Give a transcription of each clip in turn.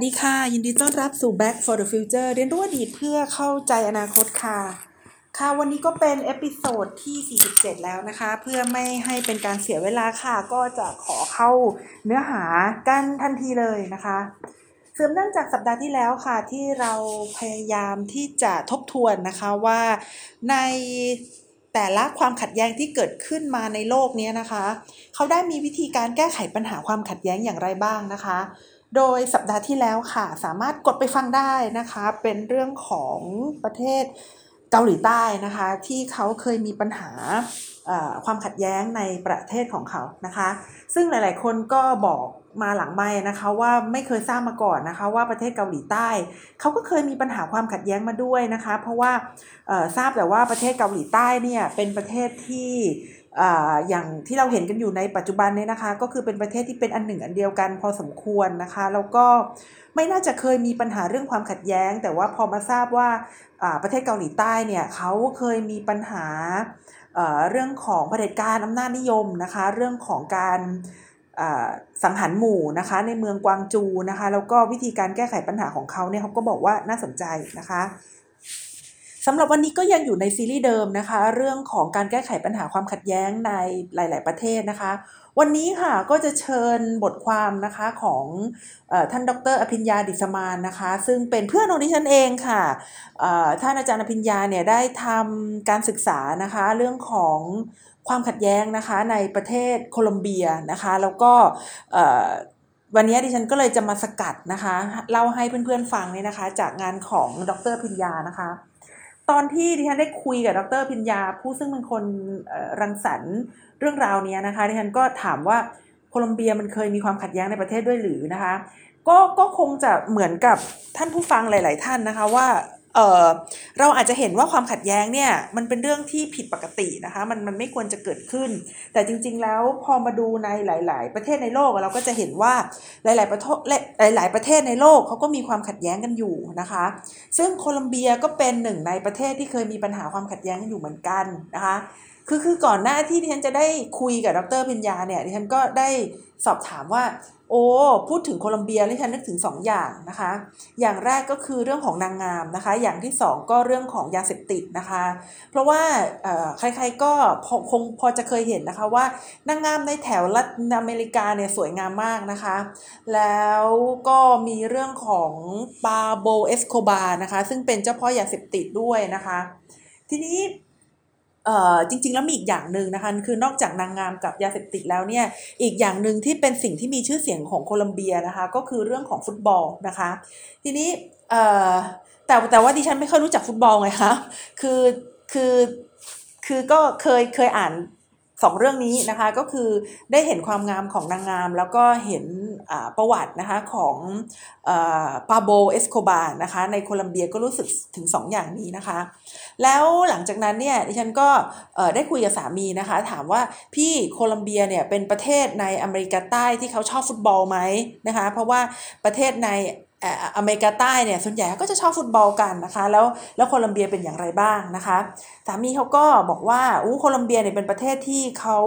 สวัสดีค่ะ ยินดีต้อนรับสู่ Back for the Future เรียนรู้อดีตเพื่อเข้าใจอนาคตค่ะ ค่ะ วันนี้ก็เป็น episode ที่ 47 แล้วนะคะ เพื่อไม่ให้เป็นการเสียเวลาค่ะ ก็จะขอเข้าเนื้อหากันทันทีเลยนะคะเสริมเนื่องจากสัปดาห์ที่แล้วค่ะ ที่เราพยายามที่จะทบทวนนะคะว่าในแต่ละความขัดแย้งที่เกิดขึ้นมาในโลกนี้นะคะ เขาได้มีวิธีการแก้ไขปัญหาความขัดแย้งอย่างไรบ้างนะคะ โดยสัปดาห์ที่แล้วค่ะ สามารถกดไปฟังได้นะคะ เป็นเรื่องของประเทศเกาหลีใต้นะคะ ที่เขาเคยมีปัญหาความขัดแย้งในประเทศของเขานะคะ ซึ่งหลาย ๆ คนก็บอกมาหลังไม่นะคะว่าไม่เคยทราบมาก่อนนะคะว่าประเทศเกาหลีใต้ เขาก็เคยมีปัญหาความขัดแย้งมาด้วยนะคะ เพราะว่าทราบแต่ว่าประเทศเกาหลีใต้เนี่ยเป็นประเทศที่ อย่างที่เราเห็นกันอยู่ในปัจจุบันนี้นะคะ ก็คือเป็นประเทศที่เป็นอันหนึ่งอันเดียวกันพอสมควรนะคะแล้วก็ไม่น่าจะเคยมีปัญหาเรื่องความขัดแย้ง แต่ว่าพอมาทราบว่าประเทศเกาหลีใต้เนี่ยเขาเคยมีปัญหาเรื่องของเผด็จการอำนาจนิยมนะคะ เรื่องของการสังหารหมู่นะคะ ในเมืองกวางจูนะคะ แล้วก็วิธีการแก้ไขปัญหาของเขาเนี่ยเขาก็บอกว่าน่าสนใจนะคะ สำหรับวันนี้ก็ยังอยู่ในซีรีส์เดิมนะคะ เรื่องของการแก้ไขปัญหาความขัดแย้งในหลาย ๆ ประเทศนะคะ วันนี้ค่ะก็จะเชิญบทความนะคะของอท่านดรอภิญญาดิสมานนะคะ ซึ่งเป็นเพื่อนของดิฉันเองค่ะท่านอาจารย์อภิญญาเนี่ยได้ทำการศึกษานะคะเรื่องของความขัดแย้งนะคะในประเทศโคลอมเบียนะคะ แล้วก็วันนี้ดิฉันก็เลยจะมาสกัดนะคะ เล่าให้เพื่อนๆฟังเนี่ยนะคะ จากงานของดรพิญญานะคะ ตอนที่ดิฉันได้คุยกับดรพิญญา ผู้ซึ่งเป็นคนรังสรรค์เรื่องราวนี้นะคะดิฉันก็ถามว่าโคลอมเบียมันเคยมีความขัดแย้งในประเทศด้วยหรือนะคะ ก็ก็คงจะเหมือนกับท่านผู้ฟังหลาย ๆ ท่านนะคะว่า เออเราอาจจะเห็นว่าความขัดแย้งเนี่ยมันเป็นเรื่องที่ผิดปกตินะคะมันมันไม่ควรจะเกิดขึ้น แต่จริงๆแล้วพอมาดูในหลาย ๆ ประเทศในโลกเราก็จะเห็นว่าหลายๆประเทศหลาย ๆ ประเทศในโลกเขาก็มีความขัดแย้งกันอยู่นะคะ ซึ่งโคลอมเบียก็เป็นหนึ่งในประเทศที่เคยมีปัญหาความขัดแย้งกันอยู่เหมือนกันนะคะคือคือก่อนหน้าที่ดิฉันจะได้คุยกับดรพิญญาเนี่ยดิฉันก็ได้สอบถามว่า โอ้พูดถึงโคลอมเบียที่ฉันนึกถึง2ออย่างนะคะ อย่างแรกก็คือเรื่องของนางงามนะคะ อย่างที่ 2 ก็เรื่องของยาเสพติดนะคะ เพราะว่าใครๆก็คงพอจะเคยเห็นนะคะว่านางงามในแถวรัฐอเมริกาเนี่ยสวยงามมากนะคะ แล้วก็มีเรื่องของปาโบเอสโคบานะคะ ซึ่งเป็นเจ้าพ่อยาเสพติดด้วยนะคะ ทีนี้ จริง ๆ แล้วมีอีกอย่างหนึ่งนะคะคือนอกจากนางงามกับยาเสพติดแล้วเนี่ยอีกอย่างหนึ่งที่เป็นสิ่งที่มีชื่อเสียงของโคลอมเบียนะคะก็คือเรื่องของฟุตบอลนะคะ ทีนี้แต่แต่ว่าดิฉันไม่ค่อยรู้จักฟุตบอลไงคะคือคือคือก็เคยเคยอ่านสองเรื่องนี้นะคะก็คือได้เห็นความงามของนางงาม แล้วก็เห็นประวัตินะคะของปาโบเอสโคบานะคะในโคลัมเบียก็รู้สึกถึง2ออย่างนี้นะคะ แล้วหลังจากนั้นเนี่ยดิฉันก็ได้คุยกับสามีนะคะ ถามว่าพี่โคลัมเบียเนี่ยเป็นประเทศในอเมริกาใต้ที่เขาชอบฟุตบอลไหมนะคะ เพราะว่าประเทศในอเมริกาใต้เนี่ยส่วนใหญ่ก็จะชอบฟุตบอลกันนะคะ แล้วแล้วโคลัมเบียเป็นอย่างไรบ้างนะคะสามีเขาก็บอกว่าอู้โคลัมเบียเนี่ยเป็นประเทศที่เขา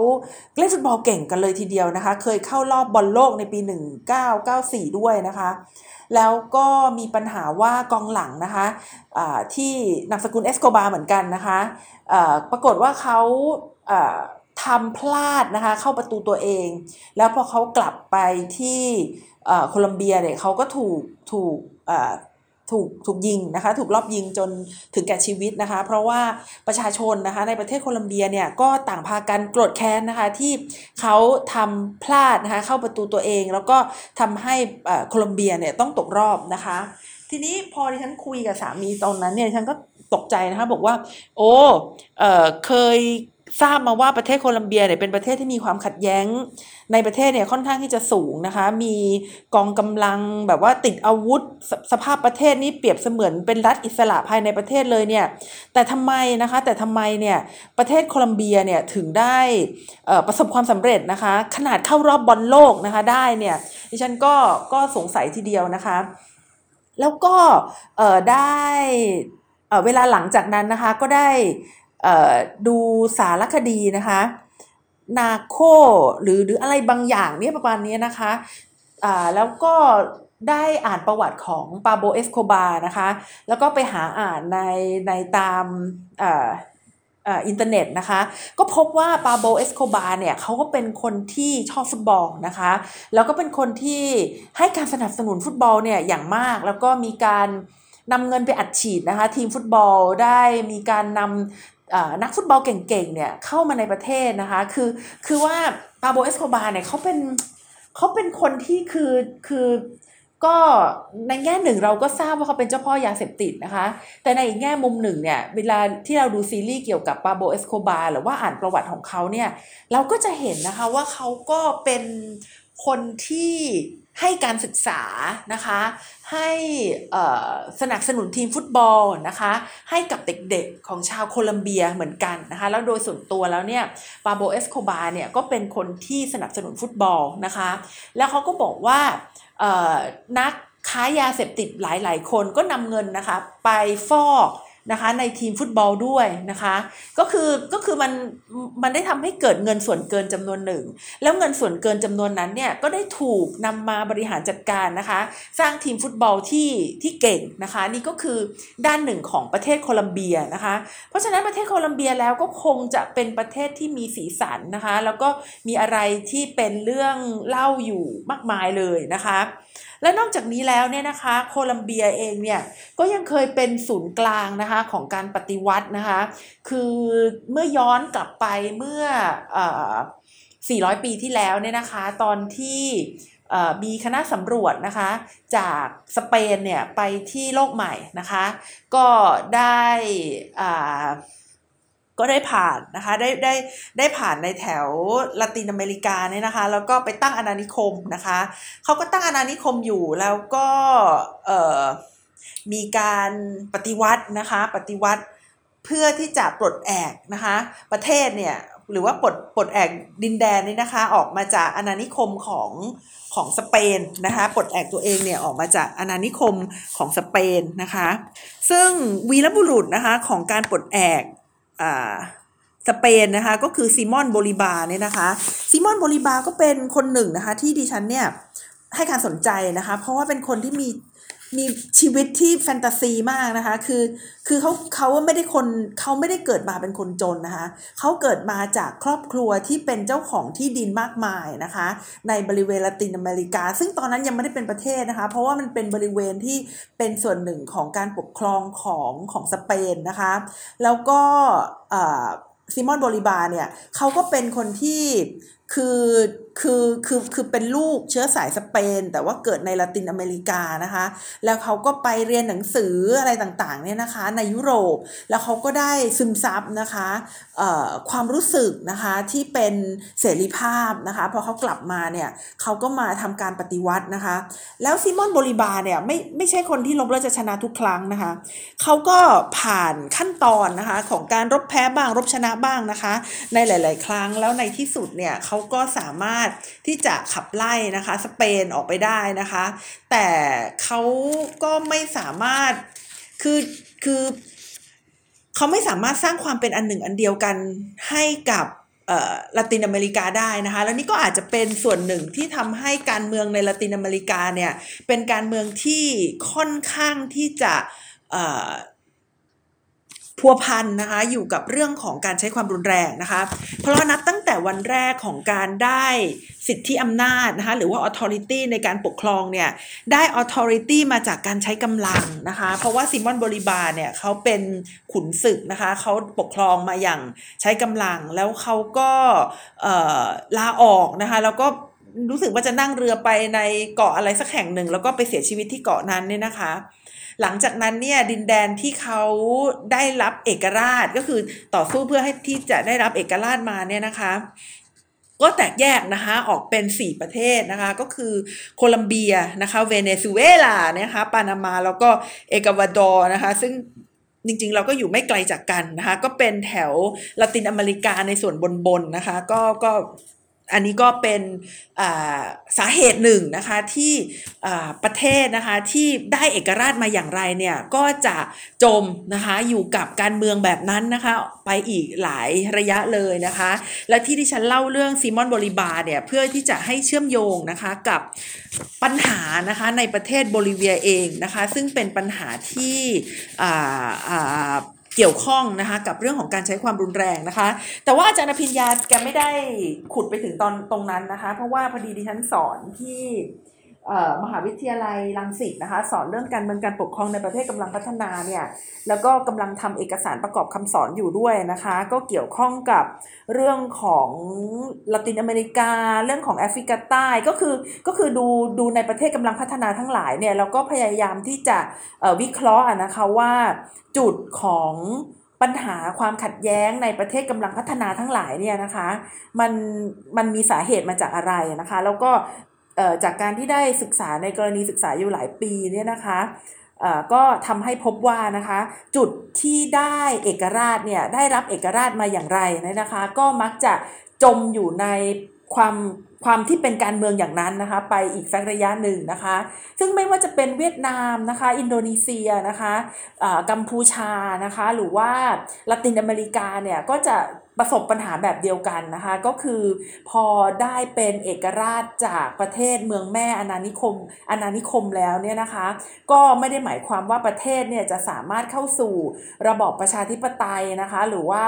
เล่นฟุตบอลเก่งกันเลยทีเดียวนะคะ เคยเข้ารอบบอลโลกในปี 1994 ด้วยนะคะ แล้วก็มีปัญหาว่ากองหลังนะคะะที่นามสกุลเอสโกบาเหมือนกันนะคะปรากฏว่าเขาทำพลาดนะคะเข้าประตูตัวเอง แล้วพอเขากลับไปที่โคลัมเบียเนี่ยเขาก็ถูกถูก ถูกถูกยิงนะคะถูกลอบยิงจนถึงแก่ชีวิตนะคะ เพราะว่าประชาชนนะคะในประเทศโคลัมเบียเนี่ยก็ต่างพากันโกรธแค้นนะคะที่เขาทำพลาดนะคะเข้าประตูตัวเอง แล้วก็ทำให้โคลัมเบียเนี่ยต้องตกรอบนะคะ ทีนี้พอที่ฉันคุยกับสามีตอนนั้นเนี่ยฉันก็ตกใจนะคะบอกว่า โอ้เออเคย ทราบมาว่าประเทศโคลัมเบียเนี่ยเป็นประเทศที่มีความขัดแย้ง ในประเทศเนี่ยค่อนข้างที่จะสูงนะคะ มีกองกำลังแบบว่าติดอาวุธสสภาพประเทศนี้เปรียบเสมือนเป็นรัฐอิสระภายในประเทศเลยเนี่ยแต่ทำไมนะคะแต่ทำไมเนี่ยประเทศโคลัมเบียเนี่ยถึงได้ประสบความสำเร็จนะคะ ขนาดเข้ารอบบอลโลกนะคะได้เนี่ยดิฉันก็ก็สงสัยทีเดียวนะคะ แล้วก็ได้เวลาหลังจากนั้นนะคะก็ได้ ดูสารคดีนะคะ Narcos หรือหรืออะไรบางอย่างเนี่ยประมาณนี้นะคะแล้วก็ได้อ่านประวัติของปาโบลเอสโคบาร์นะคะ แล้วก็ไปหาอ่านในในตามอินเทอร์เน็ตนะคะ ก็พบว่าปาโบลเอสโคบาร์เนี่ยเขาก็เป็นคนที่ชอบฟุตบอลนะคะ แล้วก็เป็นคนที่ให้การสนับสนุนฟุตบอลเนี่ยอย่างมาก แล้วก็มีการนำเงินไปอัดฉีดนะคะ ทีมฟุตบอลได้มีการนำ นักฟุตบอลเก่งๆเนี่ยเข้ามาในประเทศนะคะ คือคือว่าปาโบเอสโคบาเนี่ยเขาเป็นเขาเป็นคนที่คือคือก็ในแง่หนึ่งเราก็ทราบว่าเขาเป็นเจ้าพ่อยาเสพติดนะคะ แต่ในอีกแง่มุมหนึ่งเนี่ยเวลาที่เราดูซีรีส์เกี่ยวกับปาโบเอสโคบาหรือว่าอ่านประวัติของเขาเนี่ยเราก็จะเห็นนะคะว่าเขาก็เป็นคนที่ ให้การศึกษานะคะ ให้สนับสนุนทีมฟุตบอลนะคะ ให้กับเด็กๆของชาวโคลัมเบียเหมือนกันนะคะ แล้วโดยส่วนตัวแล้วเนี่ยปาโบเอสโคบาเนี่ยก็เป็นคนที่สนับสนุนฟุตบอลนะคะ แล้วเขาก็บอกว่านักค้ายาเสพติดหลายๆ คนก็นำเงินนะคะไปฟอก นะคะในทีมฟุตบอลด้วยนะคะก็คือก็คือมันมันได้ทำให้เกิดเงินส่วนเกินจำนวนหนึ่ง แล้วเงินส่วนเกินจำนวนนั้นเนี่ยก็ได้ถูกนำมาบริหารจัดการนะคะ สร้างทีมฟุตบอลที่ที่เก่งนะคะ นี่ก็คือด้านหนึ่งของประเทศโคลัมเบียนะคะ เพราะฉะนั้นประเทศโคลัมเบียแล้วก็คงจะเป็นประเทศที่มีสีสันนะคะ แล้วก็มีอะไรที่เป็นเรื่องเล่าอยู่มากมายเลยนะคะ และนอกจากนี้แล้วเนี่ยนะคะโคลัมเบียเองเนี่ยก็ยังเคยเป็นศูนย์กลางนะคะของการปฏิวัตินะคะคือเมื่อย้อนกลับไปเมื่อ400 ปีที่แล้วเนี่ยนะคะตอนที่มีคณะสำรวจนะคะจากสเปนเนี่ยไปที่โลกใหม่นะคะ ก็ได้ ก็ได้ผ่านนะคะได้ได้ได้ผ่านในแถวละตินอเมริกาเนี่ยนะคะแล้วก็ไปตั้งอาณานิคมนะคะเขาก็ตั้งอาณานิคมอยู่แล้วก็เอ่อมีการปฏิวัตินะคะปฏิวัติเพื่อที่จะปลดแอกนะคะประเทศเนี่ยหรือว่าปลดปลดแอกดินแดนนี่นะคะออกมาจากอาณานิคมของของสเปนนะคะปลดแอกตัวเองเนี่ยออกมาจากอาณานิคมของสเปนนะคะ ซึ่งวีรบุรุษนะคะของการปลดแอก สเปนนะคะก็คือซิมอนโบลิบาเนี่ยนะคะซิมอนโบลิบาก็เป็นคนหนึ่งนะคะที่ดิฉันเนี่ย ให้การสนใจนะคะ เพราะว่าเป็นคนที่มีมีชีวิตที่แฟนตาซีมากนะคะ คือคือเขาเขาไม่ได้คนเขาไม่ได้เกิดมาเป็นคนจนนะคะเขาเกิดมาจากครอบครัวที่เป็นเจ้าของที่ดินมากมายนะคะ ในบริเวณละตินอเมริกา ซึ่งตอนนั้นยังไม่ได้เป็นประเทศนะคะ เพราะว่ามันเป็นบริเวณที่เป็นส่วนหนึ่งของการปกครองของของสเปนนะคะ แล้วก็ซิมอนโบลิบาเนี่ยเขาก็เป็นคนที่คือ คือคือคือเป็นลูกเชื้อสายสเปน แต่ว่าเกิดในละตินอเมริกานะคะ แล้วเขาก็ไปเรียนหนังสืออะไรต่างๆเนี่ยนะคะ ในยุโรปแล้วเขาก็ได้ซึมซับนะคะความรู้สึกนะคะที่เป็นเสรีภาพนะคะพอเขากลับมาเนี่ยเขาก็มาทำการปฏิวัตินะคะ แล้วซิมอนโบลิบาเนี่ยไม่ไม่ใช่คนที่ลบแล้วจะชนะทุกครั้งนะคะเขาก็ผ่านขั้นตอนนะคะของการรบแพ้บ้างรบชนะบ้างนะคะ ในหลาย ๆ ครั้งแล้วในที่สุดเนี่ยเขาก็สามารถที่จะขับไล่นะคะสเปนออกไปได้นะคะ แต่เขาก็ไม่สามารถคือคือเขาไม่สามารถสร้างความเป็นอันหนึ่งอันเดียวกันให้กับละตินอเมริกาได้นะคะ แล้วนี่ก็อาจจะเป็นส่วนหนึ่งที่ทำให้การเมืองในละตินอเมริกาเนี่ยเป็นการเมืองที่ค่อนข้างที่จะ พัวพันนะคะอยู่กับเรื่องของการใช้ความรุนแรงนะคะ เพราะนับตั้งแต่วันแรกของการได้สิทธิอำนาจนะคะหรือว่า authority ในการปกครองเนี่ยได้ authority มาจากการใช้กำลังนะคะเพราะว่าซิมอนบริบาเนี่ยเขาเป็นขุนศึกนะคะเขาปกครองมาอย่างใช้กำลังแล้วเขาก็ลาออกนะคะแล้วก็รู้สึกว่าจะนั่งเรือไปในเกาะอะไรสักแห่งหนึ่ง แล้วก็ไปเสียชีวิตที่เกาะนั้นเนี่ยนะคะ หลังจากนั้นเนี่ยดินแดนที่เขาได้รับเอกราชก็คือต่อสู้เพื่อให้ที่จะได้รับเอกราชมาเนี่ยนะคะก็แตกแยกนะคะออกเป็น 4 ประเทศนะคะก็คือโคลัมเบียนะคะเวเนซุเอลานะคะปานามาแล้วก็เอกวาดอร์นะคะซึ่งจริงๆ เราก็อยู่ไม่ไกลจากกันนะคะก็เป็นแถวละตินอเมริกาในส่วนบนๆนะคะก็ก็ อันนี้ก็เป็นสาเหตุหนึ่งนะคะที่ประเทศนะคะที่ได้เอกราชมาอย่างไรเนี่ยก็จะจมนะคะอยู่กับการเมืองแบบนั้นนะคะไปอีกหลายระยะเลยนะคะ และที่ที่ฉันเล่าเรื่องซีมอนบริบาเนี่ยเพื่อที่จะให้เชื่อมโยงนะคะกับปัญหานะคะในประเทศโบลิเวียเองนะคะซึ่งเป็นปัญหาที่ เกี่ยวข้องนะคะกับเรื่องของการใช้ความรุนแรงนะคะ แต่ว่าอาจารย์พิญญาแกไม่ได้ขุดไปถึงตอนตรงนั้นนะคะ เพราะว่าพอดีดิฉันสอนที่ มหาวิทยาลัยรังสิตนะคะ สอนเรื่องการเมืองการปกครองในประเทศกำลังพัฒนาเนี่ยแล้วก็กำลังทำเอกสารประกอบคำสอนอยู่ด้วยนะคะ ก็เกี่ยวข้องกับเรื่องของละตินอเมริกา เรื่องของแอฟริกาใต้ก็คือก็คือดูดูในประเทศกำลังพัฒนาทั้งหลายเนี่ยแล้วก็พยายามที่จะวิเคราะห์นะคะว่าจุดของปัญหาความขัดแย้งในประเทศกำลังพัฒนาทั้งหลายเนี่ยนะคะ มันมันมีสาเหตุมาจากอะไรนะคะ แล้วก็ จากการที่ได้ศึกษาในกรณีศึกษาอยู่หลายปีเนี่ยนะคะก็ทำให้พบว่านะคะ จุดที่ได้เอกราชเนี่ยได้รับเอกราชมาอย่างไรนะคะ ก็มักจะจมอยู่ในความความที่เป็นการเมืองอย่างนั้นนะคะ ไปอีกสักระยะหนึ่งนะคะ ซึ่งไม่ว่าจะเป็นเวียดนามนะคะ อินโดนีเซียนะคะกัมพูชานะคะ หรือว่าละตินอเมริกาเนี่ยก็จะ ประสบปัญหาแบบเดียวกันนะคะ ก็คือพอได้เป็นเอกราชจากประเทศเมืองแม่อนานิคมอนานิคมแล้วเนี่ยนะคะ ก็ไม่ได้หมายความว่าประเทศเนี่ยจะสามารถเข้าสู่ระบอบประชาธิปไตยนะคะ หรือว่า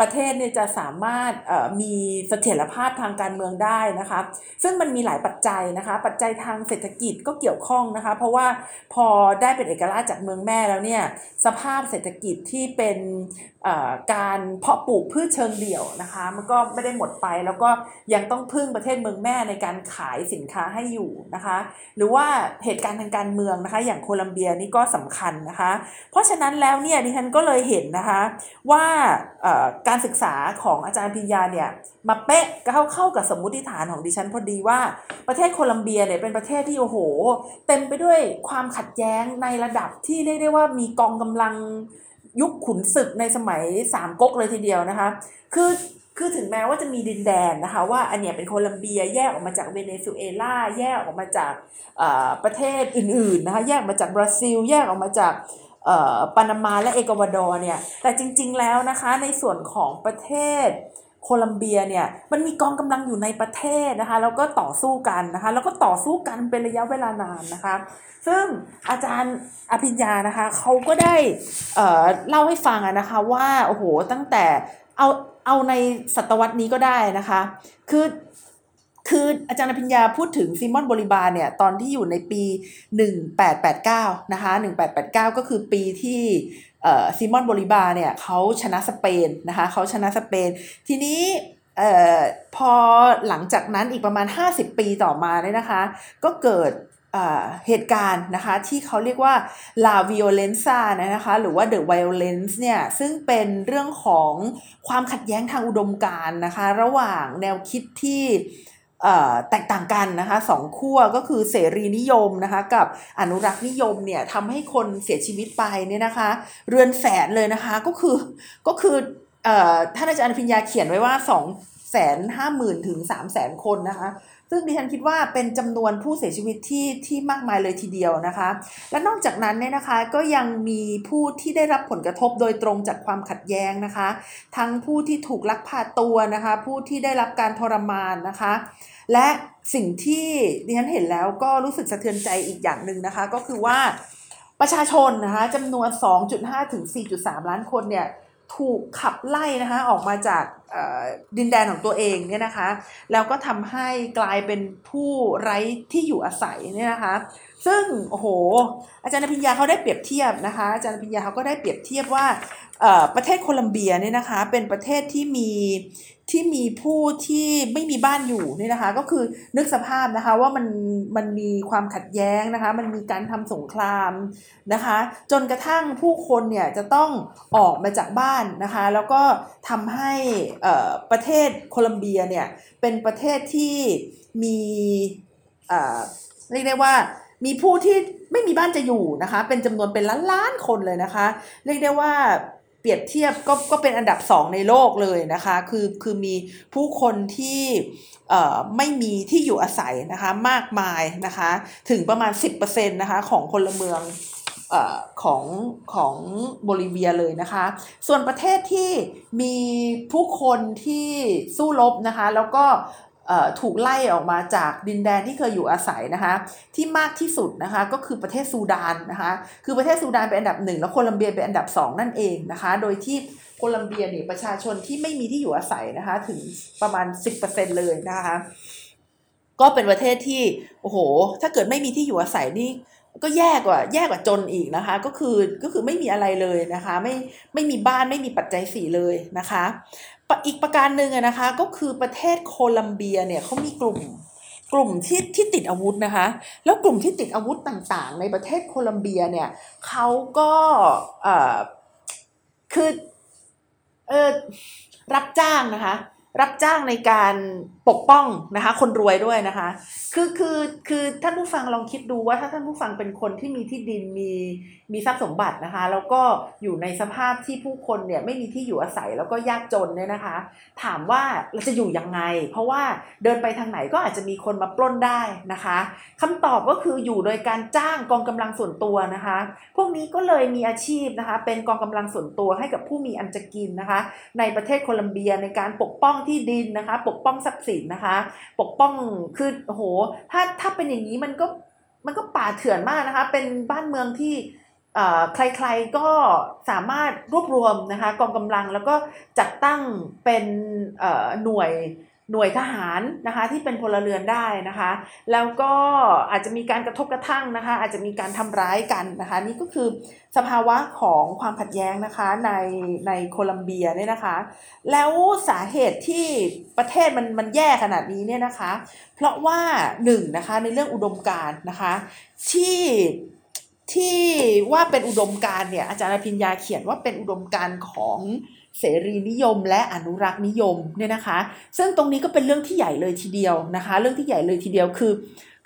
ประเทศเนี่ยจะสามารถมีเสถียรภาพทางการเมืองได้นะคะ ซึ่งมันมีหลายปัจจัยนะคะ ปัจจัยทางเศรษฐกิจก็เกี่ยวข้องนะคะ เพราะว่าพอได้เป็นเอกราชจากเมืองแม่แล้วเนี่ยสภาพเศรษฐกิจที่เป็นการเพาะปลูกพืชเชิงเดี่ยวนะคะ มันก็ไม่ได้หมดไปแล้วก็ยังต้องพึ่งประเทศเมืองแม่ในการขายสินค้าให้อยู่นะคะ หรือว่าเหตุการณ์ทางการเมืองนะคะ อย่างโคลัมเบียนี่ก็สำคัญนะคะ เพราะฉะนั้นแล้วเนี่ยดิฉันก็เลยเห็นนะคะว่าการศึกษาของอาจารย์พิญญาเนี่ยมาเป๊ะเข้าเข้ากับสมมุติฐานของดิฉันพอดีว่าประเทศโคลัมเบียเนี่ยเป็นประเทศที่โอ้โห เต็มไปด้วยความขัดแย้งในระดับที่เรียกได้ว่ามีกองกำลัง ยุคขุนศึกในสมัยสามก๊กเลยทีเดียวนะคะ คือคือถึงแม้ว่าจะมีดินแดนนะคะ ว่าอันเนี้ยเป็นโคลัมเบียแยกออกมาจากเวเนซุเอลาแยกออกมาจากประเทศอื่นๆนะคะแยกมาจากบราซิล แยกออกมาจากปานามาและเอกวาดอร์เนี่ยแต่จริงๆแล้วนะคะในส่วนของประเทศ โคลัมเบียเนี่ยมันมีกองกำลังอยู่ในประเทศนะคะแล้วก็ต่อสู้กันนะคะแล้วก็ต่อสู้กันเป็นระยะเวลานานนะคะซึ่งอาจารย์อภิญญานะคะเขาก็ได้เเล่าให้ฟังนะคะว่าโอ้โหตั้งแต่เอาเอาในศตวรรษนี้ก็ได้นะคะคือคืออาจารย์อภิญญาพูดถึงซิมอนบริบาเนี่ยตอนที่อยู่ในปี 1889นะคะ1889 ก็คือปีที่ ซิมอนบริบาเนี่ยเขาชนะสเปนนะคะเขาชนะสเปน ทีนี้ออพอหลังจากนั้นอีกประมาณ 50 ปีต่อมาเนี่ยนะคะ ก็เกิดเหตุการณ์นะคะที่เขาเรียกว่า La Violenza นะคะหรือว่า The Violence เนี่ยซึ่งเป็นเรื่องของความขัดแย้งทางอุดมการณ์นะคะ ระหว่างแนวคิดที่ แตกต่างกันนะคะสองขั้วก็คือเสรีนิยมนะคะกับอนุรักษ์นิยมเนี่ยทำให้คนเสียชีวิตไปเนี่ยนะคะ เรือนแสนเลยนะคะก็คือก็คือท่านอาจารย์พิญญาเขียนไว้ว่าสองแสนห้าหมื่นถึงสามแสนคนนะคะ ซึ่งดิฉันคิดว่าเป็นจำนวนผู้เสียชีวิตที่ที่มากมายเลยทีเดียวนะคะ และนอกจากนั้นเนี่ยนะคะก็ยังมีผู้ที่ได้รับผลกระทบโดยตรงจากความขัดแย้งนะคะ ทั้งผู้ที่ถูกลักพาตัวนะคะ ผู้ที่ได้รับการทรมานนะคะ และสิ่งที่ดิฉันเห็นแล้วก็รู้สึกสะเทือนใจอีกอย่างหนึ่งนะคะ ก็คือว่าประชาชนนะคะจำนวน 2.5 ถึง 4.3 ล้านคนเนี่ย ถูกขับไล่นะคะออกมาจากดินแดนของตัวเองเนี่ยนะคะ แล้วก็ทำให้กลายเป็นผู้ไร้ที่อยู่อาศัยเนี่ยนะคะ ซึ่งโอ้โห อาจารย์พิญญาเขาได้เปรียบเทียบนะคะ อาจารย์พิญญาเขาก็ได้เปรียบเทียบว่า ประเทศโคลัมเบียเนี่ยนะคะเป็นประเทศที่มีที่มีผู้ที่ไม่มีบ้านอยู่นี่นะคะ ก็คือนึกสภาพนะคะว่ามันมันมีความขัดแย้งนะคะ มันมีการทำสงครามนะคะ จนกระทั่งผู้คนเนี่ยจะต้องออกมาจากบ้านนะคะ แล้วก็ทำให้ประเทศโคลัมเบียเนี่ยเป็นประเทศที่มีเรียกได้ว่ามีผู้ที่ไม่มีบ้านจะอยู่นะคะ เป็นจำนวนเป็นล้านล้านคนเลยนะคะ เรียกได้ว่า เปรียบเทียบก็ก็เป็นอันดับสองในโลกเลยนะคะ คือคือมีผู้คนที่ไม่มีที่อยู่อาศัยนะคะมากมายนะคะถึงประมาณ 10%นะคะของพลเมืองอของของโบลิเวียเลยนะคะ ส่วนประเทศที่มีผู้คนที่สู้รบนะคะ แล้วก็ ถูกไล่ออกมาจากดินแดนที่เคยอยู่อาศัยนะคะ ที่มากที่สุดนะคะก็คือประเทศซูดานนะคะ คือประเทศซูดานเป็นอันดับหนึ่งแล้วโคลัมเบียเป็นอันดับสองนั่นเองนะคะ โดยที่โคลัมเบียเนี่ยประชาชนที่ไม่มีที่อยู่อาศัยนะคะถึงประมาณ 10%เลยนะคะ ก็เป็นประเทศที่โอ้โห ถ้าเกิดไม่มีที่อยู่อาศัยนี่ก็แย่กว่าแย่กว่าจนอีกนะคะ ก็คือก็คือไม่มีอะไรเลยนะคะ ไม่ไม่มีบ้านไม่มีปัจจัยสี่เลยนะคะ อีกประการหนึ่งนะคะก็คือประเทศโคลัมเบียเนี่ยเขามีกลุ่มกลุ่มที่ที่ติดอาวุธนะคะ แล้วกลุ่มที่ติดอาวุธต่างๆ ในประเทศโคลัมเบียเนี่ยเขาก็เอ่อคือเออรับจ้างนะคะ รับจ้างในการปกป้องนะคะ คนรวยด้วยนะคะ คือคือคือท่านผู้ฟังลองคิดดูว่าถ้าท่านผู้ฟังเป็นคนที่มีที่ดินมี มีทรัพย์สมบัตินะคะ แล้วก็อยู่ในสภาพที่ผู้คนเนี่ยไม่มีที่อยู่อาศัยแล้วก็ยากจนเนี่ยนะคะ ถามว่าเราจะอยู่ยังไง เพราะว่าเดินไปทางไหนก็อาจจะมีคนมาปล้นได้นะคะคำตอบก็คืออยู่โดยการจ้างกองกำลังส่วนตัวนะคะ พวกนี้ก็เลยมีอาชีพนะคะ เป็นกองกำลังส่วนตัวให้กับผู้มีอันจะกินนะคะ ในประเทศโคลัมเบียในการปกป้องที่ดินนะคะ ปกป้องทรัพย์สินนะคะ ปกป้องคือโหถ้าถ้าเป็นอย่างนี้มันก็มันก็ป่าเถื่อนมากนะคะ เป็นบ้านเมืองที่ ใครๆก็สามารถรวบรวมนะคะกองกำลังแล้วก็จัดตั้งเป็นหน่วยหน่วยทหารนะคะที่เป็นพลเรือนได้นะคะ แล้วก็อาจจะมีการกระทบกระทั่งนะคะ อาจจะมีการทำร้ายกันนะคะ นี่ก็คือสภาวะของความขัดแย้งนะคะในในโคลัมเบียเนี่ยนะคะ แล้วสาเหตุที่ประเทศมันมันแย่ขนาดนี้เนี่ยนะคะ เพราะว่าหนึ่งนะคะในเรื่องอุดมการนะคะ ที่ ที่ว่าเป็นอุดมการเนี่ยอาจารย์พิญญาเขียนว่าเป็นอุดมการของเสรีนิยม และอนุรักษ์นิยมเนี่ยนะคะ ซึ่งตรงนี้ก็เป็นเรื่องที่ใหญ่เลยทีเดียวนะคะ เรื่องที่ใหญ่เลยทีเดียวคือ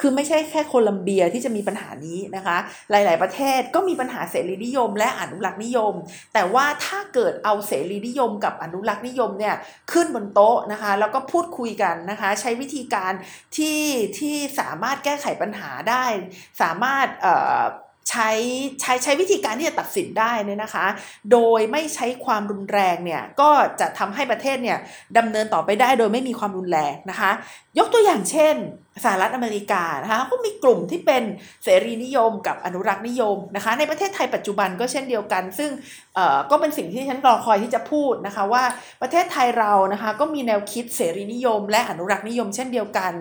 คือไม่ใช่แค่โคลัมเบียที่จะมีปัญหานี้นะคะ หลาย ๆ ประเทศก็มีปัญหาเสรีนิยม และอนุรักษ์นิยม แต่ว่าถ้าเกิดเอาเสรีนิยมกับอนุรักษ์นิยมเนี่ยขึ้นบนโต๊ะนะคะ แล้วก็พูดคุยกันนะคะ ใช้วิธีการที่ที่สามารถแก้ไขปัญหาได้ สามารถเอ่อ ใช้ใช้ใช้วิธีการที่จะตัดสินได้เนี่ยนะคะ โดยไม่ใช้ความรุนแรงเนี่ยก็จะทำให้ประเทศเนี่ยดำเนินต่อไปได้โดยไม่มีความรุนแรงนะคะ ยกตัวอย่างเช่นสหรัฐอเมริกานะคะก็มีกลุ่มที่เป็นเสรีนิยมกับอนุรักษ์นิยมนะคะ ในประเทศไทยปัจจุบันก็เช่นเดียวกัน ซึ่งก็เป็นสิ่งที่ฉันรอคอยที่จะพูดนะคะว่าประเทศไทยเรานะคะก็มีแนวคิดเสรีนิยม และอนุรักษ์นิยม เช่นเดียวกัน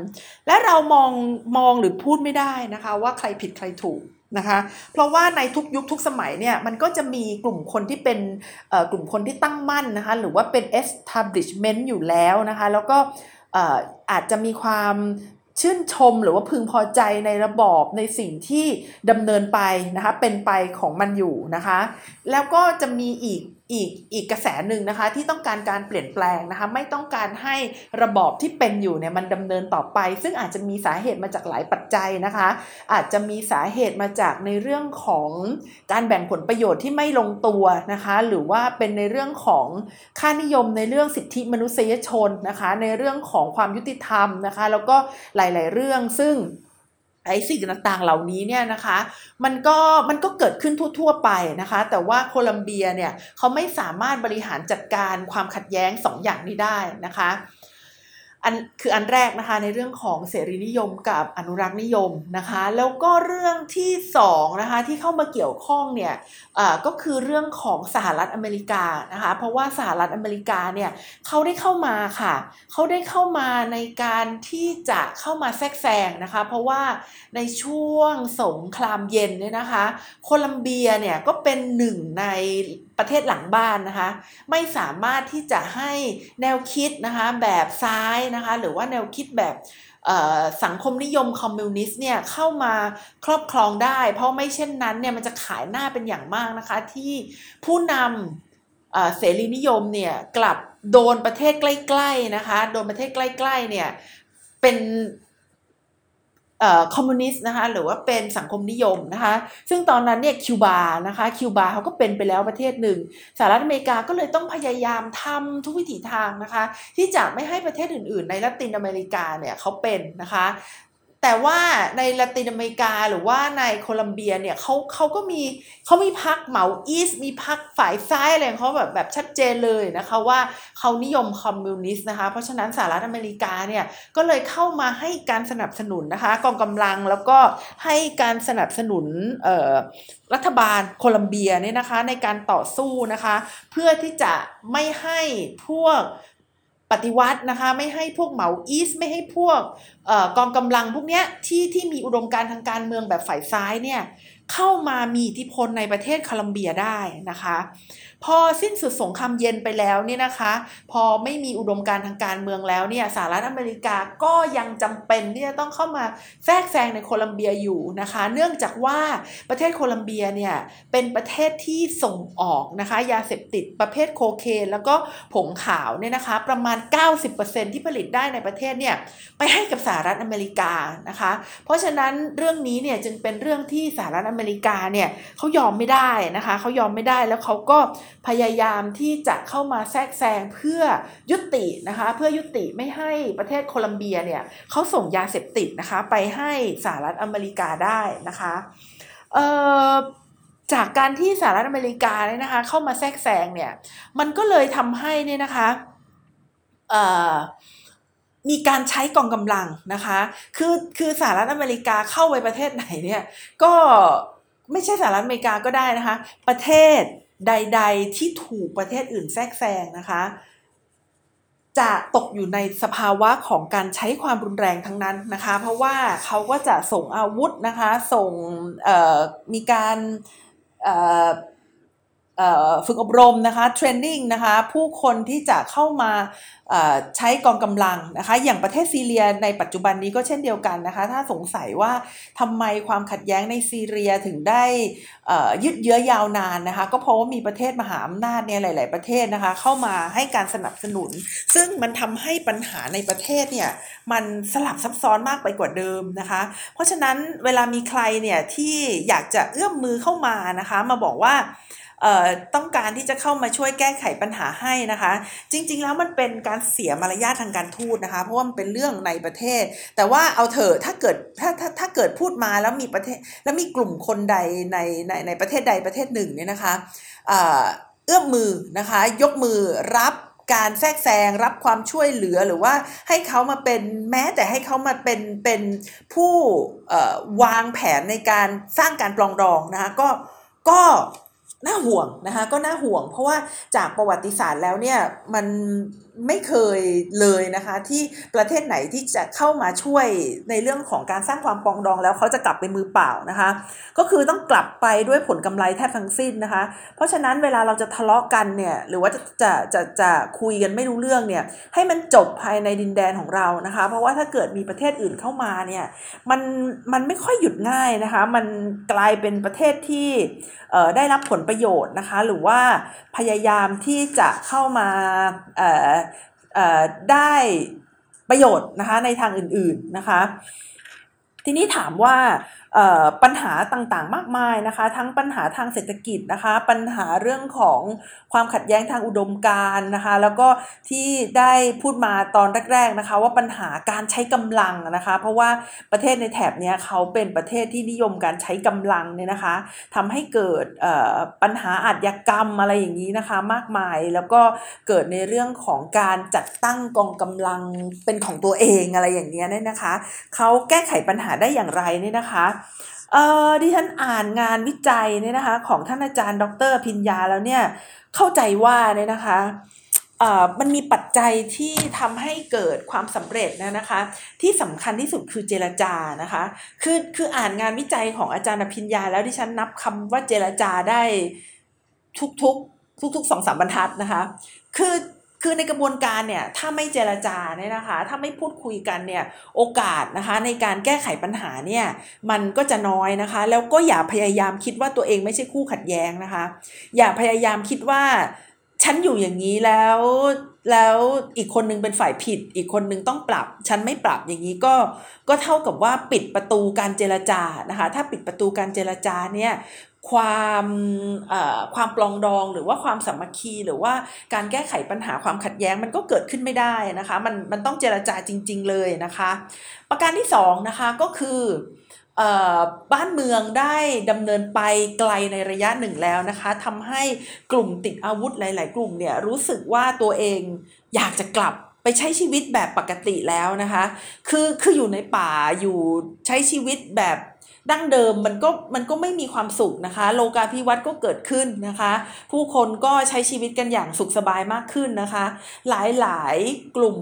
และเรามองมองหรือพูดไม่ได้นะคะว่าใครผิดใครถูก นะคะ เพราะว่าในทุกยุคทุกสมัยเนี่ยมันก็จะมีกลุ่มคนที่เป็นกลุ่มคนที่ตั้งมั่นนะคะหรือว่าเป็น establishment อยู่แล้วนะคะแล้วก็อาจจะมีความชื่นชมหรือว่าพึงพอใจในระบอบในสิ่งที่ดำเนินไปนะคะเป็นไปของมันอยู่นะคะ แล้วก็จะมีอีกอีกอีกกระแสหนึ่งนะคะที่ต้องการการเปลี่ยนแปลงนะคะไม่ต้องการให้ระบอบที่เป็นอยู่เนี่ยมันดำเนินต่อไป ซึ่งอาจจะมีสาเหตุมาจากหลายปัจจัยนะคะ อาจจะมีสาเหตุมาจากในเรื่องของการแบ่งผลประโยชน์ที่ไม่ลงตัวนะคะ หรือว่าเป็นในเรื่องของค่านิยมในเรื่องสิทธิมนุษยชนนะคะ ในเรื่องของความยุติธรรมนะคะ แล้วก็หลาย ๆ เรื่องซึ่ง ไอ้สิ่งต่างๆเหล่านี้เนี่ยนะคะมันก็มันก็เกิดขึ้นทั่ว ๆ ไปนะคะ แต่ว่าโคลัมเบียเนี่ยเขาไม่สามารถบริหารจัดการความขัดแย้ง2ออย่างนี้ได้นะคะ อันคืออันแรกนะคะในเรื่องของเสรีนิยมกับอนุรักษ์นิยมนะคะ แล้วก็เรื่องที่2นะคะที่เข้ามาเกี่ยวข้องเนี่ยก็คือเรื่องของสหรัฐอเมริกานะคะ เพราะว่าสหรัฐอเมริกาเนี่ยเขาได้เข้ามาค่ะเขาได้เข้ามาในการที่จะเข้ามาแทรกแซงนะคะ เพราะว่าในช่วงสงครามเย็นเนี่ยนะคะ โคลัมเบียเนี่ยก็เป็นหนึ่งใน ประเทศหลังบ้านนะคะ ไม่สามารถที่จะให้แนวคิดนะคะแบบซ้ายนะคะหรือว่าแนวคิดแบบสังคมนิยมคอมมิวนิสต์เนี่ยเข้ามาครอบครองได้ เพราะไม่เช่นนั้นเนี่ยมันจะขายหน้าเป็นอย่างมากนะคะ ที่ผู้นำเสรีนิยมเนี่ยกลับโดนประเทศใกล้ๆนะคะ โดนประเทศใกล้ๆเนี่ยเป็น คอมมิวนิสต์นะคะหรือว่าเป็นสังคมนิยมนะคะซึ่งตอนนั้นเนี่ยคิวบานะคะคิวบาเขาก็เป็นไปแล้วประเทศหนึ่งสหรัฐอเมริกาก็เลยต้องพยายามทำทุกวิถีทางนะคะที่จะไม่ให้ประเทศอื่น ๆ ในละตินอเมริกาเนี่ยเขาเป็นนะคะ แต่ว่าในละตินอเมริกาหรือว่าในโคลัมเบียเนี่ยเขาเขาก็มีเขามีพักเหมาอีสมีพักฝ่ายซ้ายอะไรของเขาแบบแบบชัดเจนเลยนะคะว่าเขานิยมคอมมิวนิสต์นะคะ เพราะฉะนั้นสหรัฐอเมริกาเนี่ยก็เลยเข้ามาให้การสนับสนุนนะคะกองกำลังแล้วก็ให้การสนับสนุนรัฐบาลโคลัมเบียเนี่ยนะคะในการต่อสู้นะคะ เพื่อที่จะไม่ให้พวก ปฏิวัตินะคะไม่ให้พวกเหมาอีสไม่ให้พวกกองกำลังพวกเนี้ยที่ที่มีอุดมการทางการเมืองแบบฝ่ายซ้ายเนี่ยเข้ามามีอิทธิพลในประเทศโคลัมเบียได้นะคะ พอสิ้นสุดสงครามเย็นไปแล้วเนี่ยนะคะ พอไม่มีอุดมการทางการเมืองแล้วเนี่ยสหรัฐอเมริกาก็ยังจำเป็นที่จะต้องเข้ามาแทรกแซงในโคลัมเบียอยู่นะคะ เนื่องจากว่าประเทศโคลัมเบียเนี่ยเป็นประเทศที่ส่งออกนะคะยาเสพติดประเภทโคเคนแล้วก็ผงขาวเนี่ยนะคะ ประมาณ 90%ที่ผลิตได้ในประเทศเนี่ยไปให้กับสหรัฐอเมริกานะคะ เพราะฉะนั้นเรื่องนี้เนี่ยจึงเป็นเรื่องที่สหรัฐออเมริกาเนี่ยเขายอมไม่ได้นะคะเขายอมไม่ได้แล้วเขาก็พยายามที่จะเข้ามาแทรกแซงเพื่อยุตินะคะเพื่อยุติไม่ให้ประเทศโคลัมเบียเนี่ยเขาส่งยาเสพติดนะคะไปให้สหรัฐอเมริกาได้นะคะเอ่อจากการที่สหรัฐอเมริกาเนี่ยนะคะเข้ามาแทรกแซงเนี่ยมันก็เลยทำให้เนี่ยนะคะเอ่อ มีการใช้กองกำลังนะคะ คือคือสหรัฐอเมริกาเข้าไปประเทศไหนเนี่ยก็ไม่ใช่สหรัฐอเมริกาก็ได้นะคะ ประเทศใด ๆ ที่ถูกประเทศอื่นแทรกแซงนะคะ จะตกอยู่ในสภาวะของการใช้ความรุนแรงทั้งนั้นนะคะ เพราะว่าเขาก็จะส่งอาวุธนะคะ ส่งมีการ ฝึกอบรมนะคะเทรนนิ่งนะคะผู้คนที่จะเข้ามาใช้กองกำลังนะคะอย่างประเทศซีเรียในปัจจุบันนี้ก็เช่นเดียวกันนะคะถ้าสงสัยว่าทำไมความขัดแย้งในซีเรียถึงได้ยืดเยื้อยาวนานนะคะก็เพราะว่ามีประเทศมหาอำนาจเนี่ยหลาย ๆ ประเทศนะคะเข้ามาให้การสนับสนุน ซึ่งมันทำให้ปัญหาในประเทศเนี่ยมันสลับซับซ้อนมากไปกว่าเดิมนะคะ เพราะฉะนั้นเวลามีใครเนี่ยที่อยากจะเอื้อมมือเข้ามานะคะมาบอกว่า ต้องการที่จะเข้ามาช่วยแก้ไขปัญหาให้นะคะ จริง ๆ แล้วมันเป็นการเสียมารยาททางการทูตนะคะ เพราะว่ามันเป็นเรื่องในประเทศ แต่ว่าเอาเถอะถ้าเกิดถ้าถ้าถ้าเกิดพูดมาแล้วมีประเทศแล้วมีกลุ่มคนใดในในในประเทศใดประเทศหนึ่งเนี่ยนะคะเอื้อมมือนะคะยกมือรับการแทรกแซงรับความช่วยเหลือหรือว่าให้เขามาเป็นแม้แต่ให้เขามาเป็นเป็นผู้วางแผนในการสร้างการปลองดองนะคะก็ก็ น่าห่วงนะคะก็น่าห่วง เพราะว่าจากประวัติศาสตร์แล้วเนี่ยมัน ไม่เคยเลยนะคะ ที่ประเทศไหนที่จะเข้ามาช่วยในเรื่องของการสร้างความปองดองแล้วเขาจะกลับไปมือเปล่านะคะ ก็คือต้องกลับไปด้วยผลกำไรแทบทั้งสิ้นนะคะ เพราะฉะนั้นเวลาเราจะทะเลาะกันเนี่ยหรือว่าจะจะจะจะคุยกันไม่รู้เรื่องเนี่ยให้มันจบภายในดินแดนของเรานะคะ เพราะว่าถ้าเกิดมีประเทศอื่นเข้ามาเนี่ยมันมันไม่ค่อยหยุดง่ายนะคะ มันกลายเป็นประเทศที่ได้รับผลประโยชน์นะคะ หรือว่าพยายามที่จะเข้ามา ได้ประโยชน์นะคะในทางอื่นๆนะคะ ทีนี้ถามว่า ปัญหาต่างๆ มากมายนะคะ ทั้งปัญหาทางเศรษฐกิจนะคะ ปัญหาเรื่องของความขัดแย้งทางอุดมการนะคะ แล้วก็ที่ได้พูดมาตอนแรกๆนะคะ ว่าปัญหาการใช้กำลังนะคะ เพราะว่าประเทศในแถบนี้เขาเป็นประเทศที่นิยมการใช้กำลังเนี่ยนะคะทำให้เกิดปัญหาอาชญากรรมอะไรอย่างนี้นะคะ มากมายแล้วก็เกิดในเรื่องของการจัดตั้งกองกำลังเป็นของตัวเองอะไรอย่างนี้เนี่ยนะคะเขาแก้ไขปัญหาได้อย่างไรเนี่ยนะคะเออดิฉันอ่านงานวิจัยเนี่ยนะคะ ของท่านอาจารย์ ดรพิญญาแล้วเนี่ยเข้าใจว่าเนี่ยนะคะมันมีปัจจัยที่ทำให้เกิดความสำเร็จนะนะคะ ที่สำคัญที่สุดคือเจรจานะคะ คือคืออ่านงานวิจัยของอาจารย์พิญญา แล้วดิฉันนับคำว่าเจรจาได้ทุกทุกทุกทุกสองสามบรรทัดนะคะ คือ คือในกระบวนการเนี่ยถ้าไม่เจรจาเนี่ยนะคะ ถ้าไม่พูดคุยกันเนี่ยโอกาสนะคะในการแก้ไขปัญหาเนี่ยมันก็จะน้อยนะคะ แล้วก็อย่าพยายามคิดว่าตัวเองไม่ใช่คู่ขัดแย้งนะคะ อย่าพยายามคิดว่าฉันอยู่อย่างนี้แล้วแล้วอีกคนนึงเป็นฝ่ายผิด อีกคนนึงต้องปรับ ฉันไม่ปรับอย่างนี้ก็ก็เท่ากับว่าปิดประตูการเจรจานะคะ ถ้าปิดประตูการเจรจาเนี่ย ความความปลองดองหรือว่าความสามัคคีหรือว่าการแก้ไขปัญหาความขัดแย้งมันก็เกิดขึ้นไม่ได้นะคะมันมันต้องเจรจาจริง ๆ เลยนะคะ ประการที่2นะคะก็คือบ้านเมืองได้ดำเนินไปไกลในระยะหนึ่งแล้วนะคะทำให้กลุ่มติดอาวุธหลาย ๆ กลุ่มเนี่ยรู้สึกว่าตัวเองอยากจะกลับไปใช้ชีวิตแบบปกติแล้วนะคะ คือคืออยู่ในป่าอยู่ใช้ชีวิตแบบ ดั้งเดิมมันก็มันก็ไม่มีความสุขนะคะ โลกาภิวัตน์ก็เกิดขึ้นนะคะ ผู้คนก็ใช้ชีวิตกันอย่างสุขสบายมากขึ้นนะคะ หลายหลายกลุ่ม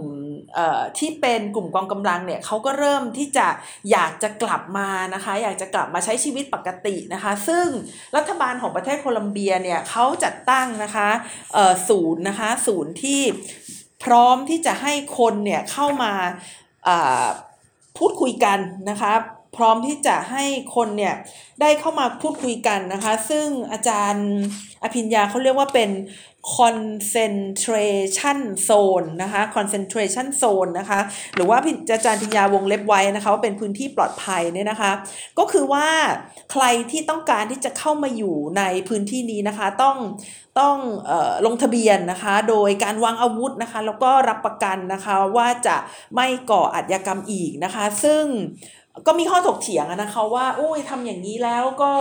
ที่เป็นกลุ่มกองกำลังเนี่ยเขาก็เริ่มที่จะอยากจะกลับมานะคะ อยากจะกลับมาใช้ชีวิตปกตินะคะ ซึ่งรัฐบาลของประเทศโคลัมเบียเนี่ยเขาจัดตั้งนะคะศูนย์นะคะศูนย์ที่พร้อมที่จะให้คนเนี่ยเข้ามาพูดคุยกันนะคะ พร้อมที่จะให้คนเนี่ยได้เข้ามาพูดคุยกันนะคะ ซึ่งอาจารย์อภิญญาเขาเรียกว่าเป็น concentration zone นะคะ concentration zone นะคะ หรือว่าอาจารย์พิญญาวงเล็บไว้นะคะว่าเป็นพื้นที่ปลอดภัยเนี่ยนะคะ ก็คือว่าใครที่ต้องการที่จะเข้ามาอยู่ในพื้นที่นี้นะคะต้องต้องออลงทะเบียนนะคะ โดยการวางอาวุธนะคะ แล้วก็รับประกันนะคะว่าจะไม่ก่ออาชญากรรมอีกนะคะ ซึ่ง ก็มีข้อถกเถียงนะคะว่าโอ้ยทำอย่างนี้แล้วก็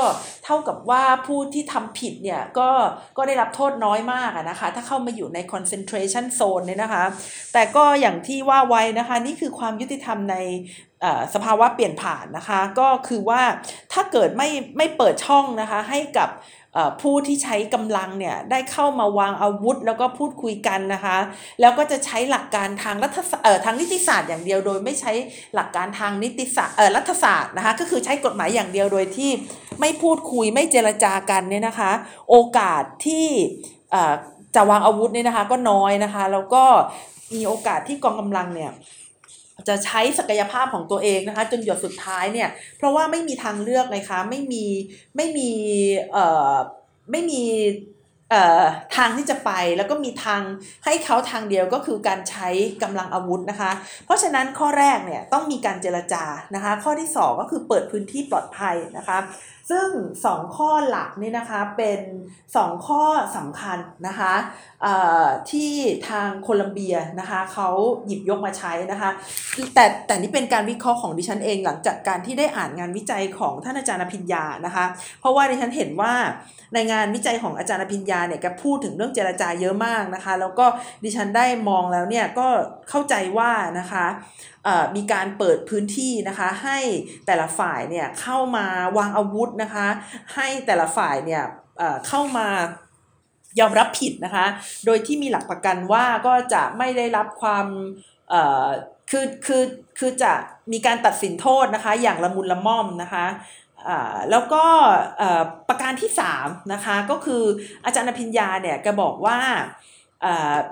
เท่ากับว่าผู้ที่ทำผิดเนี่ยก็ก็ได้รับโทษน้อยมากนะคะ ถ้าเข้ามาอยู่ใน concentration zone เนี่ยนะคะ แต่ก็อย่างที่ว่าไว้นะคะ นี่คือความยุติธรรมในสภาวะเปลี่ยนผ่านนะคะ ก็คือว่าถ้าเกิดไม่ไม่เปิดช่องนะคะให้กับ ผู้ที่ใช้กำลังเนี่ยได้เข้ามาวางอาวุธแล้วก็พูดคุยกันนะคะ แล้วก็จะใช้หลักการทางรัฐเอ่อทางนิติศาสตร์อย่างเดียวโดยไม่ใช้หลักการทางนิติศาสตร์รัฐศาสตร์นะคะก็คือใช้กฎหมายอย่างเดียวโดยที่ไม่พูดคุยไม่เจรจากันเนี่ยนะคะ โอกาสที่จะวางอาวุธเนี่ยนะคะก็น้อยนะคะ แล้วก็มีโอกาสที่กองกำลังเนี่ย จะใช้ศักยภาพของตัวเองนะคะจนหยดสุดท้ายเนี่ยเพราะว่าไม่มีทางเลือกเลยคะไม่มีไม่มีเอ่อไม่มี ทางที่จะไปแล้วก็มีทางให้เขาทางเดียวก็คือการใช้กำลังอาวุธนะคะ เพราะฉะนั้นข้อแรกเนี่ยต้องมีการเจรจานะคะ ข้อที่ 2 ก็คือเปิดพื้นที่ปลอดภัยนะคะ ซึ่ง 2 ข้อหลักนี่นะคะเป็น 2 ข้อสำคัญนะคะที่ทางโคลัมเบียนะคะเขาหยิบยกมาใช้นะคะแต่แต่นี่เป็นการวิเคราะห์ของดิฉันเองหลังจากการที่ได้อ่านงานวิจัยของท่านอาจารย์อภิญญานะคะ เพราะว่าดิฉันเห็นว่าในงานวิจัยของอาจารย์อภิญญาเนี่ยแกพูดถึงเรื่องเจรจาเยอะมากนะคะ แล้วก็ดิฉันได้มองแล้วเนี่ยก็เข้าใจว่านะคะมีการเปิดพื้นที่นะคะ ให้แต่ละฝ่ายเนี่ยเข้ามาวางอาวุธนะคะ ให้แต่ละฝ่ายเนี่ยเข้ามายอมรับผิดนะคะ โดยที่มีหลักประกันว่าก็จะไม่ได้รับความคือคือคือจะมีการตัดสินโทษนะคะ อย่างละมุนละม่อมนะคะ แล้วก็ประการที่3นะคะก็คืออาจารย์พิญญาเนี่ยแกบอกว่า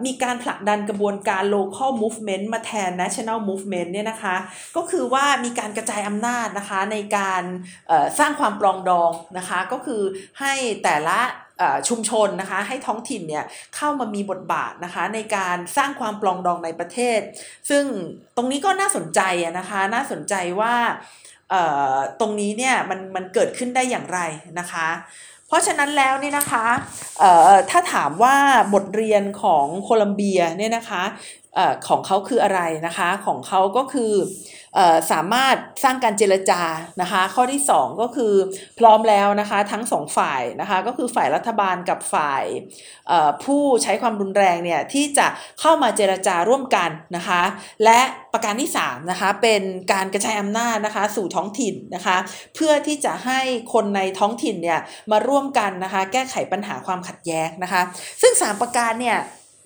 มีการผลักดันกระบวนการ local movement มาแทน national movement เนี่ยนะคะ ก็คือว่ามีการกระจายอำนาจนะคะในการสร้างความปลองดองนะคะ ก็คือให้แต่ละชุมชนนะคะให้ท้องถิ่นเนี่ยเข้ามามีบทบาทนะคะในการสร้างความปลองดองในประเทศ ซึ่งตรงนี้ก็น่าสนใจนะคะน่าสนใจว่า ตรงนี้เนี่ยมันมันเกิดขึ้นได้อย่างไรนะคะ เพราะฉะนั้นแล้วนี่นะคะถ้าถามว่าบทเรียนของโคลัมเบียเนี่ยนะคะ ของเขาคืออะไรนะคะ ของเขาก็คือสามารถสร้างการเจรจานะคะ ข้อที่ 2 ก็คือพร้อมแล้วนะคะทั้งสองฝ่ายนะคะก็คือฝ่ายรัฐบาลกับฝ่ายผู้ใช้ความรุนแรงเนี่ยที่จะเข้ามาเจรจาร่วมกันนะคะ และประการที่3นะคะเป็นการกระจายอำนาจนะคะสู่ท้องถิ่นนะคะ เพื่อที่จะให้คนในท้องถิ่นเนี่ยมาร่วมกันนะคะ แก้ไขปัญหาความขัดแย้งนะคะ ซึ่ง 3 ประการเนี่ย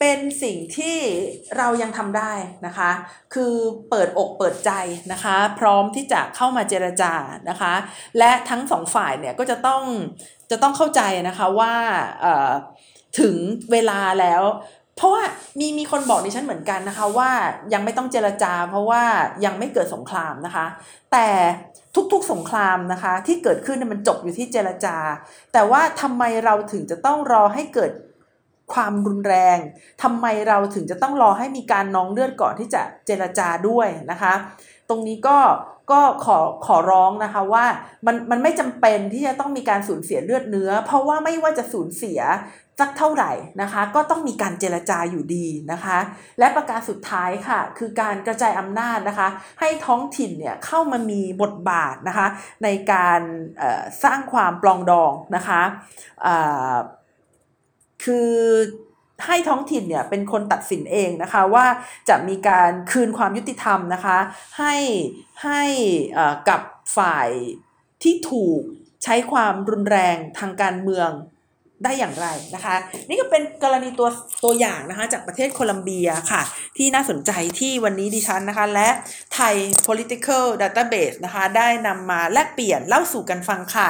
เป็นสิ่งที่เรายังทำได้นะคะ คือเปิดอกเปิดใจนะคะ พร้อมที่จะเข้ามาเจรจานะคะ และทั้งสองฝ่ายเนี่ยก็จะต้องจะต้องเข้าใจนะคะว่าถึงเวลาแล้ว เพราะว่ามีมีคนบอกดิฉันเหมือนกันนะคะว่ายังไม่ต้องเจรจา เพราะว่ายังไม่เกิดสงครามนะคะ แต่ทุกๆสงครามนะคะ ที่เกิดขึ้นมันจบอยู่ที่เจรจา แต่ว่าทำไมเราถึงจะต้องรอให้เกิด ความรุนแรงทำไมเราถึงจะต้องรอให้มีการน้องเลือดก่อนที่จะเจรจาด้วยนะคะ ตรงนี้ก็ก็ขอขอร้องนะคะว่ามันมันไม่จำเป็นที่จะต้องมีการสูญเสียเลือดเนื้อ เพราะว่าไม่ว่าจะสูญเสียสักเท่าไหร่นะคะ ก็ต้องมีการเจรจาอยู่ดีนะคะ และประการสุดท้ายค่ะ คือการกระจายอำนาจนะคะ ให้ท้องถิ่นเนี่ยเข้ามามีบทบาทนะคะ ในการสร้างความปลองดองนะคะ คือให้ท้องถิ่นเนี่ยเป็นคนตัดสินเองนะคะว่าจะมีการคืนความยุติธรรมนะคะให้ให้กับฝ่ายที่ถูกใช้ความรุนแรงทางการเมืองได้อย่างไรนะคะ นี่ก็เป็นกรณีตัวตัวอย่างนะคะจากประเทศโคลัมเบียค่ะ ที่น่าสนใจที่วันนี้ดิฉันนะคะ และไทย political database นะคะ ได้นำมาแลกเปลี่ยนเล่าสู่กันฟังค่ะ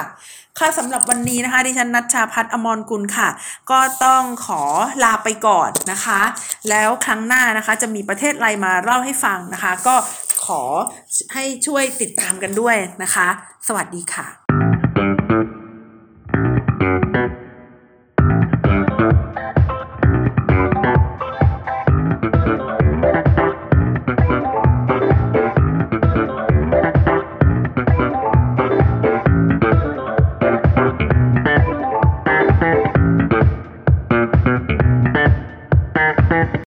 ค่ะสำหรับวันนี้นะคะ ดิฉันนัชชาพัฒอมรกุลค่ะ ก็ต้องขอลาไปก่อนนะคะ แล้วครั้งหน้านะคะจะมีประเทศอะไรมาเล่าให้ฟังนะคะ ก็ขอให้ช่วยติดตามกันด้วยนะคะ สวัสดีค่ะ